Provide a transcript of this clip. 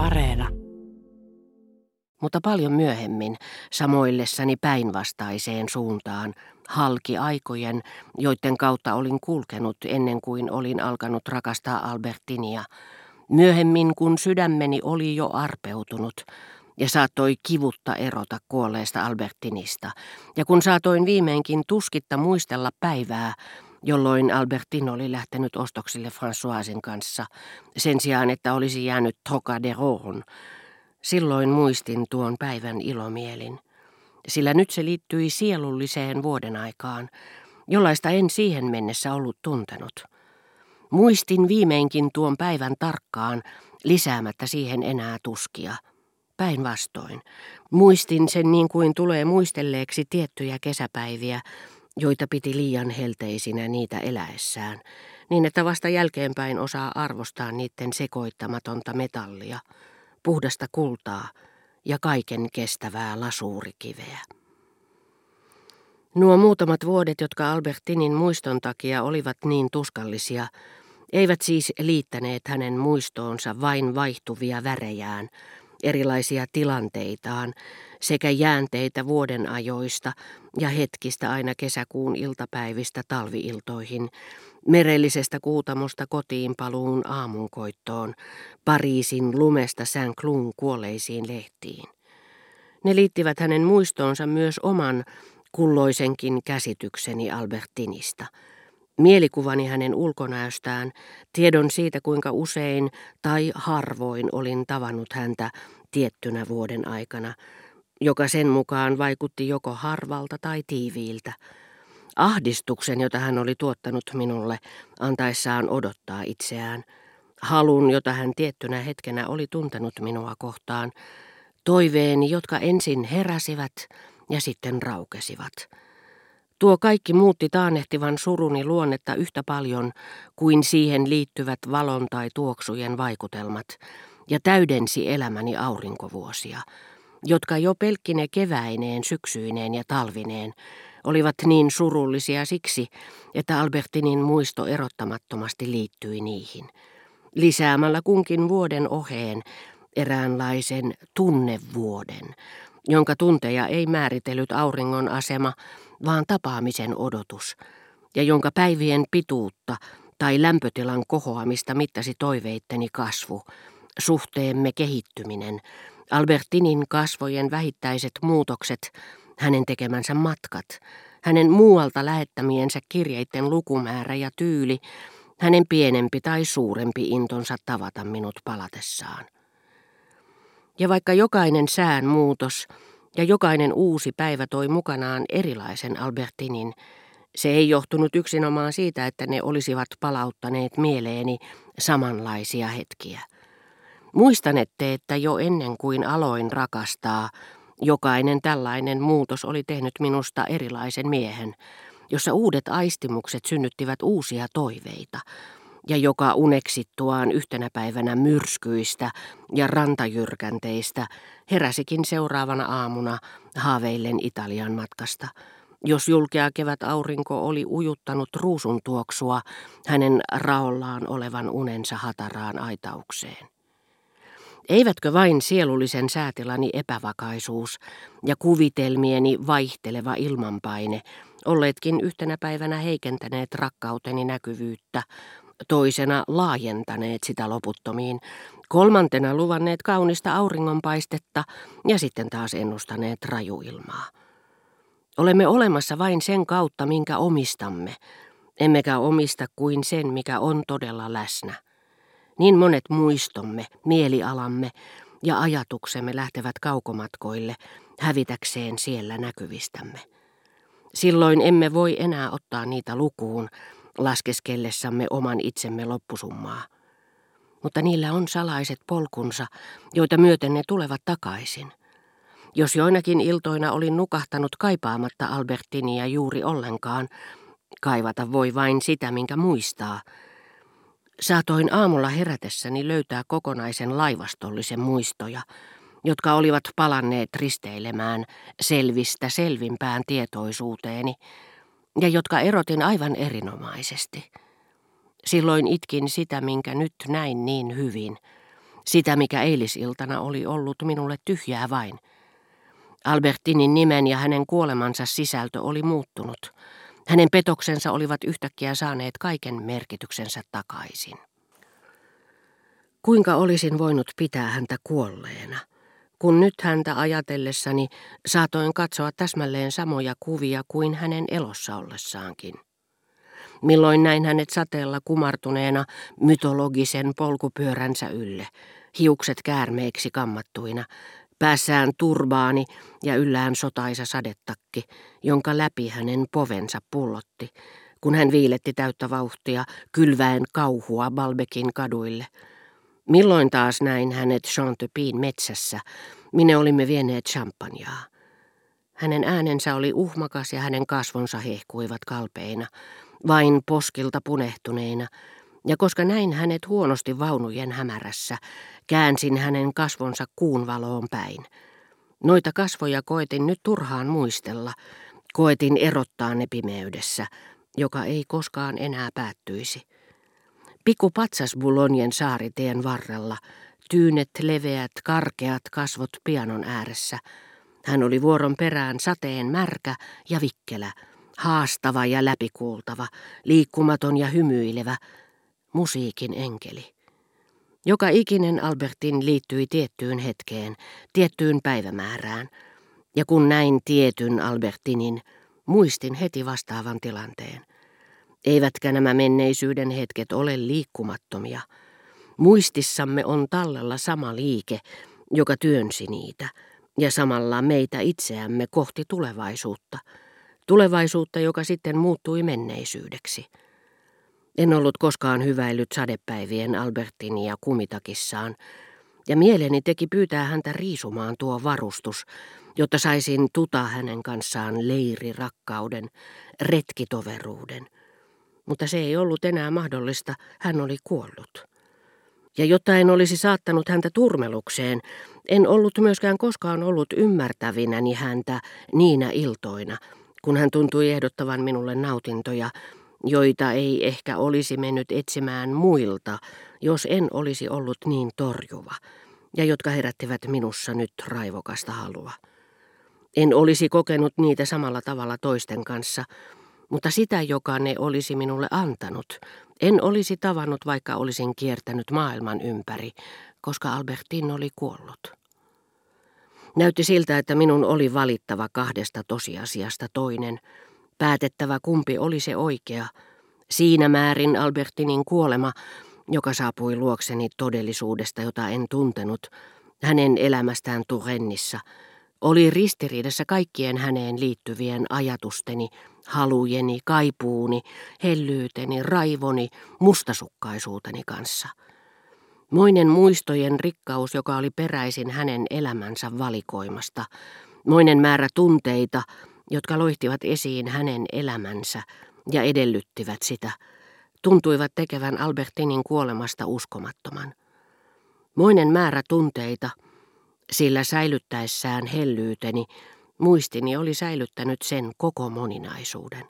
Areena. Mutta paljon myöhemmin, samoillessani päinvastaiseen suuntaan, halki aikojen, joiden kautta olin kulkenut ennen kuin olin alkanut rakastaa Albertinia. Myöhemmin, kun sydämeni oli jo arpeutunut ja saattoi kivutta erota kuolleesta Albertinista, ja kun saatoin viimeinkin tuskitta muistella päivää, jolloin Albertin oli lähtenyt ostoksille Françoisin kanssa, sen sijaan että olisi jäänyt Trocaderoon. Silloin muistin tuon päivän ilomielin, sillä nyt se liittyi sielulliseen vuoden aikaan, jollaista en siihen mennessä ollut tuntenut. Muistin viimeinkin tuon päivän tarkkaan, lisäämättä siihen enää tuskia. Päinvastoin. Muistin sen niin kuin tulee muistelleeksi tiettyjä kesäpäiviä, joita piti liian helteisinä niitä eläessään, niin että vasta jälkeenpäin osaa arvostaa niiden sekoittamatonta metallia, puhdasta kultaa ja kaiken kestävää lasuurikiveä. Nuo muutamat vuodet, jotka Albertinin muiston takia olivat niin tuskallisia, eivät siis liittäneet hänen muistoonsa vain vaihtuvia värejään, erilaisia tilanteitaan sekä jäänteitä vuoden ajoista ja hetkistä aina kesäkuun iltapäivistä talviiltoihin, merellisestä kuutamosta kotiin paluun aamunkoittoon, Pariisin lumesta Saint-Cloud kuolleisiin lehtiin. Ne liittivät hänen muistoonsa myös oman kulloisenkin käsitykseni Albertinista – Mielikuvani hänen ulkonäöstään, tiedon siitä kuinka usein tai harvoin olin tavannut häntä tiettynä vuoden aikana, joka sen mukaan vaikutti joko harvalta tai tiiviiltä. Ahdistuksen, jota hän oli tuottanut minulle, antaessaan odottaa itseään. Halun, jota hän tiettynä hetkenä oli tuntenut minua kohtaan. Toiveeni, jotka ensin heräsivät ja sitten raukesivat. Tuo kaikki muutti taannehtivan suruni luonnetta yhtä paljon kuin siihen liittyvät valon tai tuoksujen vaikutelmat, ja täydensi elämäni aurinkovuosia, jotka jo pelkkine keväineen, syksyineen ja talvineen olivat niin surullisia siksi, että Albertinin muisto erottamattomasti liittyi niihin, lisäämällä kunkin vuoden oheen eräänlaisen tunnevuoden, jonka tunteja ei määritellyt auringon asema, vaan tapaamisen odotus, ja jonka päivien pituutta tai lämpötilan kohoamista mittasi toiveitteni kasvu, suhteemme kehittyminen, Albertinin kasvojen vähittäiset muutokset, hänen tekemänsä matkat, hänen muualta lähettämiensä kirjeiden lukumäärä ja tyyli, hänen pienempi tai suurempi intonsa tavata minut palatessaan. Ja vaikka jokainen sään muutos ja jokainen uusi päivä toi mukanaan erilaisen Albertinin, se ei johtunut yksinomaan siitä, että ne olisivat palauttaneet mieleeni samanlaisia hetkiä. Muistanette, että jo ennen kuin aloin rakastaa, jokainen tällainen muutos oli tehnyt minusta erilaisen miehen, jossa uudet aistimukset synnyttivät uusia toiveita, ja joka uneksittuaan yhtenä päivänä myrskyistä ja rantajyrkänteistä heräsikin seuraavana aamuna haaveillen Italian matkasta, jos julkea kevät aurinko oli ujuttanut ruusun tuoksua hänen raollaan olevan unensa hataraan aitaukseen. Eivätkö vain sielullisen säätilani epävakaisuus ja kuvitelmieni vaihteleva ilmanpaine olleetkin yhtenä päivänä heikentäneet rakkauteni näkyvyyttä, toisena laajentaneet sitä loputtomiin, kolmantena luvanneet kaunista auringonpaistetta ja sitten taas ennustaneet rajuilmaa. Olemme olemassa vain sen kautta, minkä omistamme, emmekä omista kuin sen, mikä on todella läsnä. Niin monet muistomme, mielialamme ja ajatuksemme lähtevät kaukomatkoille hävitäkseen siellä näkyvistämme. Silloin emme voi enää ottaa niitä lukuun, laskeskellessamme oman itsemme loppusummaa. Mutta niillä on salaiset polkunsa, joita myöten ne tulevat takaisin. Jos joinakin iltoina olin nukahtanut kaipaamatta Albertinia juuri ollenkaan, kaivata voi vain sitä, minkä muistaa. Saatoin aamulla herätessäni löytää kokonaisen laivastollisen muistoja, jotka olivat palanneet risteilemään selvistä selvimpään tietoisuuteeni, ja jotka erotin aivan erinomaisesti. Silloin itkin sitä, minkä nyt näin niin hyvin, Sitä, mikä eilisiltana oli ollut minulle tyhjää vain. Albertinin nimen ja hänen kuolemansa sisältö oli muuttunut. Hänen petoksensa olivat yhtäkkiä saaneet kaiken merkityksensä takaisin. Kuinka olisin voinut pitää häntä kuolleena? Kun nyt häntä ajatellessani saatoin katsoa täsmälleen samoja kuvia kuin hänen elossa ollessaankin. Milloin näin hänet sateella kumartuneena mytologisen polkupyöränsä ylle, hiukset käärmeiksi kammattuina, päässään turbaani ja yllään sotaisa sadettakki, jonka läpi hänen povensa pullotti, kun hän viiletti täyttä vauhtia kylväen kauhua Balbekin kaduille – Milloin taas näin hänet Chantepin metsässä, minne olimme vieneet champagnea. Hänen äänensä oli uhmakas ja hänen kasvonsa hehkuivat kalpeina, vain poskilta punehtuneina, ja koska näin hänet huonosti vaunujen hämärässä, käänsin hänen kasvonsa kuun valoon päin. Noita kasvoja koetin nyt turhaan muistella, koetin erottaa ne pimeydessä, joka ei koskaan enää päättyisi. Pikku patsas Bulonien saaritien varrella, tyynet leveät, karkeat kasvot pianon ääressä. Hän oli vuoron perään sateen märkä ja vikkelä, haastava ja läpikuultava, liikkumaton ja hymyilevä, musiikin enkeli. Joka ikinen Albertin liittyi tiettyyn hetkeen, tiettyyn päivämäärään, ja kun näin tietyn Albertinin, muistin heti vastaavan tilanteen. Eivätkä nämä menneisyyden hetket ole liikkumattomia. Muistissamme on tallella sama liike, joka työnsi niitä, ja samalla meitä itseämme kohti tulevaisuutta. Tulevaisuutta, joka sitten muuttui menneisyydeksi. En ollut koskaan hyväillyt sadepäivien Albertinia kumitakissaan, ja mieleni teki pyytää häntä riisumaan tuo varustus, jotta saisin tuta hänen kanssaan leirirakkauden, retkitoveruuden – mutta se ei ollut enää mahdollista, hän oli kuollut. Ja jotta en olisi saattanut häntä turmelukseen, en ollut myöskään koskaan ollut ymmärtävinäni häntä niinä iltoina, kun hän tuntui ehdottavan minulle nautintoja, joita ei ehkä olisi mennyt etsimään muilta, jos en olisi ollut niin torjuva, ja jotka herättivät minussa nyt raivokasta halua. En olisi kokenut niitä samalla tavalla toisten kanssa, mutta sitä, joka ne olisi minulle antanut, en olisi tavannut, vaikka olisin kiertänyt maailman ympäri, koska Albertin oli kuollut. Näytti siltä, että minun oli valittava kahdesta tosiasiasta toinen, päätettävä kumpi oli se oikea. Siinä määrin Albertinin kuolema, joka saapui luokseni todellisuudesta, jota en tuntenut, hänen elämästään Turennissa, oli ristiriidassa kaikkien häneen liittyvien ajatusteni, halujeni, kaipuuni, hellyyteni, raivoni, mustasukkaisuuteni kanssa. Moinen muistojen rikkaus, joka oli peräisin hänen elämänsä valikoimasta, moinen määrä tunteita, jotka loihtivat esiin hänen elämänsä ja edellyttivät sitä, tuntuivat tekevän Albertinin kuolemasta uskomattoman. Moinen määrä tunteita, sillä säilyttäessään hellyyteni, muistini oli säilyttänyt sen koko moninaisuuden.